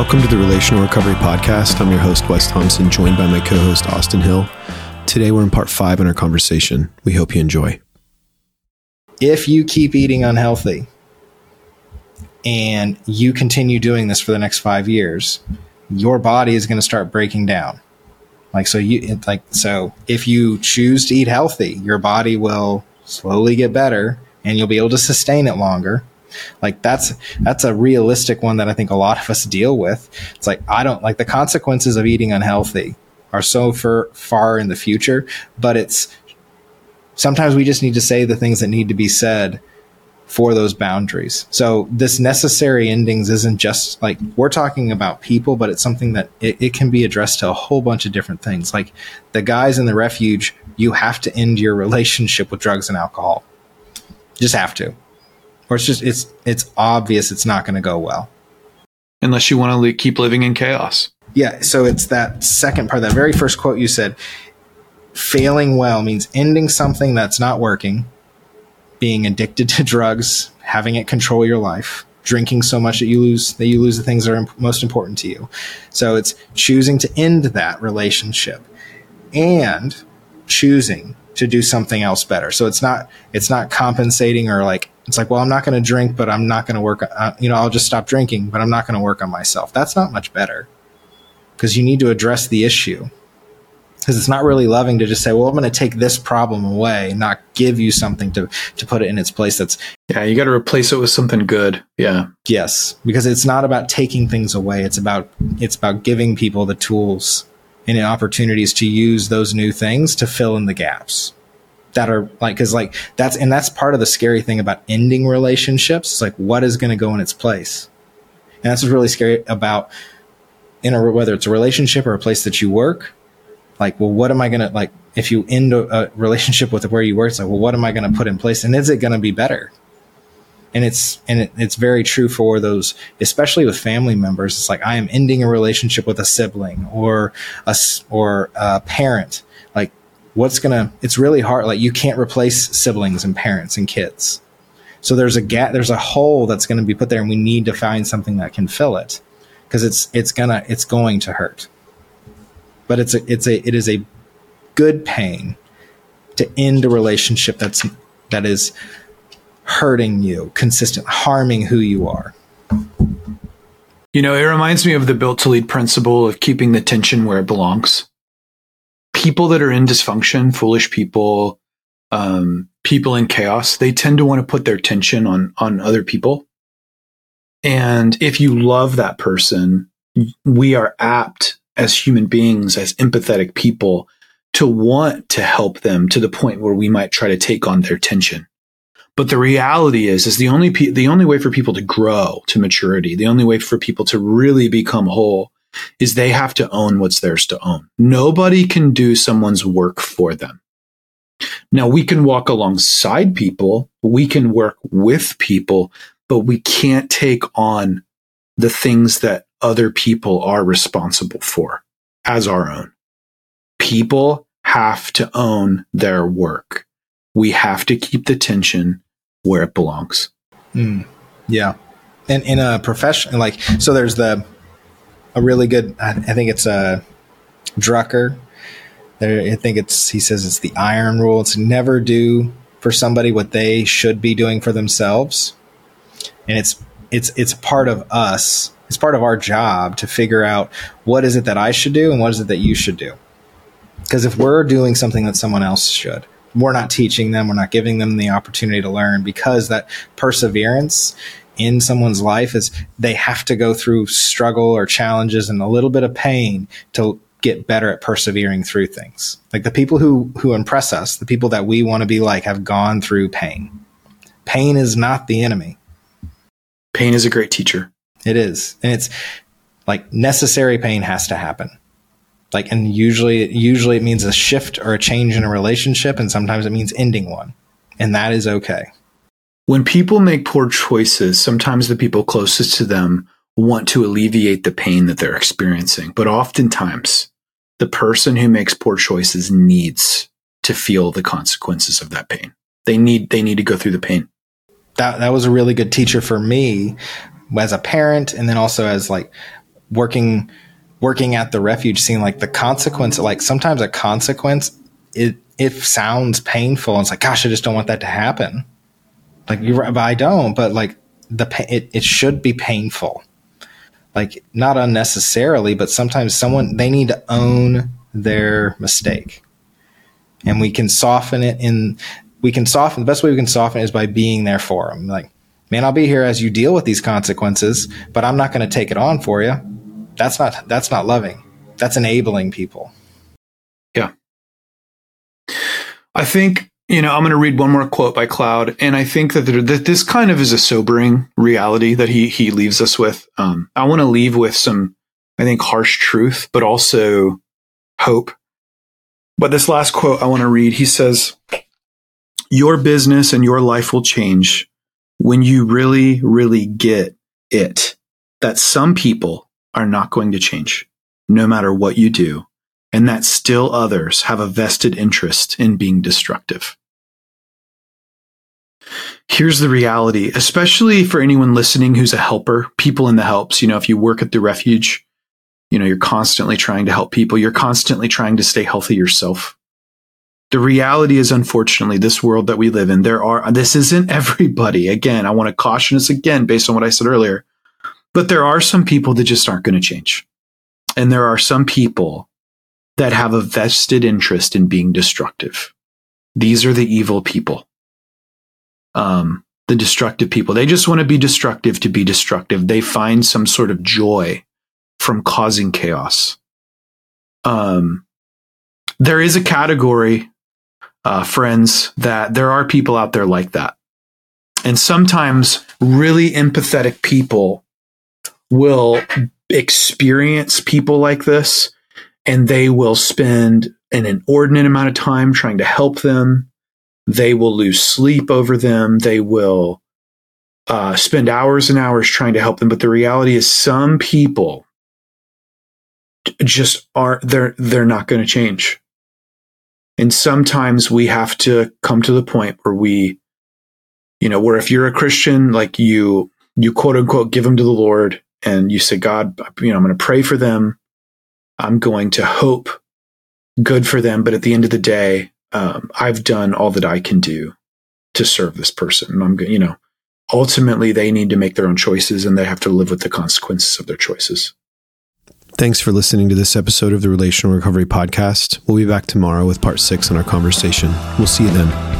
Welcome to the Relational Recovery Podcast. I'm your host, Wes Thompson, joined by my co host, Austin Hill. Today, we're in part five in our conversation. We hope you enjoy. If you keep eating unhealthy and you continue doing this for the next five years, your body is going to start breaking down. Like, so you, like, so if you choose to eat healthy, your body will slowly get better and you'll be able to sustain it longer like that's that's a realistic one that I think a lot of us deal with. It's like I don't like the consequences of eating unhealthy are so far far in the future, but it's sometimes we just need to say the things that need to be said for those boundaries. So this necessary endings isn't just like we're talking about people, but it's something that it, it, can be addressed to a whole bunch of different things. Like the guys in the refuge, you have to end your relationship with drugs and alcohol. Just have to or it's just it's it's obvious it's not going to go well. Unless you want to li- keep living in chaos. Yeah so it's that second part that very first quote you said failing well means ending something that's not working being addicted to drugs having it control your life drinking so much that you lose that you lose the things that are imp- most important to you. So it's choosing to end that relationship and choosing to do something else better so it's not it's not compensating or like it's like, well, I'm not going to drink, but I'm not going to work. Uh, you know, I'll just stop drinking, but I'm not going to work on myself. That's not much better because you need to address the issue. Because it's not really loving to just say, well, I'm going to take this problem away, not give you something to, to put it in its place. That's yeah, you got to replace it with something good. Yeah. Yes, because it's not about taking things away. It's about it's about giving people the tools and opportunities to use those new things to fill in the gaps that are like because like that's and that's part of the scary thing about ending relationships. It's like what is going to go in its place? And that's what's really scary about in a whether it's a relationship or a place that you work like well what am i going to like if you end a, a relationship with where you work it's like well what am i going to put in place? And is it going to be better and it's and it, it's very true for those especially with family members. It's like i am ending a relationship with a sibling or a or a parent. Like what's gonna it's really hard like you can't replace siblings and parents and kids. So there's a gap there's a hole that's going to be put there and we need to find something that can fill it. Because it's it's gonna it's going to hurt. But it's a it's a it is a good pain to end a relationship that's that is hurting you consistent harming who you are you know it reminds me of the built to lead principle of keeping the tension where it belongs people that are in dysfunction, foolish people, um, people in chaos, they tend to want to put their tension on on other people. And if you love that person, we are apt as human beings, as empathetic people, to want to help them to the point where we might try to take on their tension. But the reality is, is the only pe- the only way for people to grow to maturity, the only way for people to really become whole, is they have to own what's theirs to own. Nobody can do someone's work for them. Now we can walk alongside people, we can work with people, but we can't take on the things that other people are responsible for as our own. People have to own their work. We have to keep the tension where it belongs. Mm, yeah. And in a profession, like, so there's the, a really good. I, think it's a Drucker. There, I think it's he says it's the iron rule. It's never do for somebody what they should be doing for themselves, and it's it's it's part of us. It's part of our job to figure out what is it that I should do and what is it that you should do. Because if we're doing something that someone else should, we're not teaching them, we're not giving them the opportunity to learn because that perseverance in someone's life is they have to go through struggle or challenges and a little bit of pain to get better at persevering through things. Like the people who who impress us, the people that we want to be like have gone through pain. Pain is not the enemy. Pain is a great teacher. It is. And it's like necessary pain has to happen. Like and usually usually it means a shift or a change in a relationship and sometimes it means ending one. And that is okay. When people make poor choices, sometimes the people closest to them want to alleviate the pain that they're experiencing. But oftentimes, the person who makes poor choices needs to feel the consequences of that pain. They need they need to go through the pain. That that was a really good teacher for me as a parent and then also as like working working at the refuge seeing like the consequence like sometimes a consequence it it sounds painful and it's like gosh i just don't want that to happen. Like right but i don't but like the it, it should be painful. Like not unnecessarily but sometimes someone they need to own their mistake. And we can soften it in we can soften the best way we can soften it is by being there for them like man i'll be here as you deal with these consequences but i'm not going to take it on for you that's not that's not loving. That's enabling people. Yeah. I think you know i'm going to read one more quote by cloud and i think that, there, that this kind of is a sobering reality that he he leaves us with. Um, i want to leave with some i think harsh truth but also hope. But this last quote I want to read, he says, Your business and your life will change when you really, really get it that some people are not going to change no matter what you do, and that still others have a vested interest in being destructive. Here's the reality, especially for anyone listening who's a helper, people in the helps. You know, if you work at the refuge, you know, you're constantly trying to help people. You're constantly trying to stay healthy yourself. The reality is, unfortunately, this world that we live in, there are, this isn't everybody. Again, I want to caution us again based on what I said earlier, but there are some people that just aren't going to change. And there are some people that have a vested interest in being destructive. These are the evil people. Um, the destructive people. They just want to be destructive to be destructive. They find some sort of joy from causing chaos. Um, there is a category, uh, friends, that there are people out there like that. And sometimes really empathetic people will experience people like this and they will spend an inordinate amount of time trying to help them. They will lose sleep over them. They will uh, spend hours and hours trying to help them. But the reality is, some people just aren't they're they're not going to change and sometimes we have to come to the point where we you know where if you're a christian like you you quote unquote give them to the lord and you say god you know i'm going to pray for them i'm going to hope good for them but at the end of the day um, i've done all that i can do to serve this person and i'm going, you know ultimately they need to make their own choices and they have to live with the consequences of their choices Thanks for listening to this episode of the Relational Recovery Podcast. We'll be back tomorrow with part six in our conversation. We'll see you then.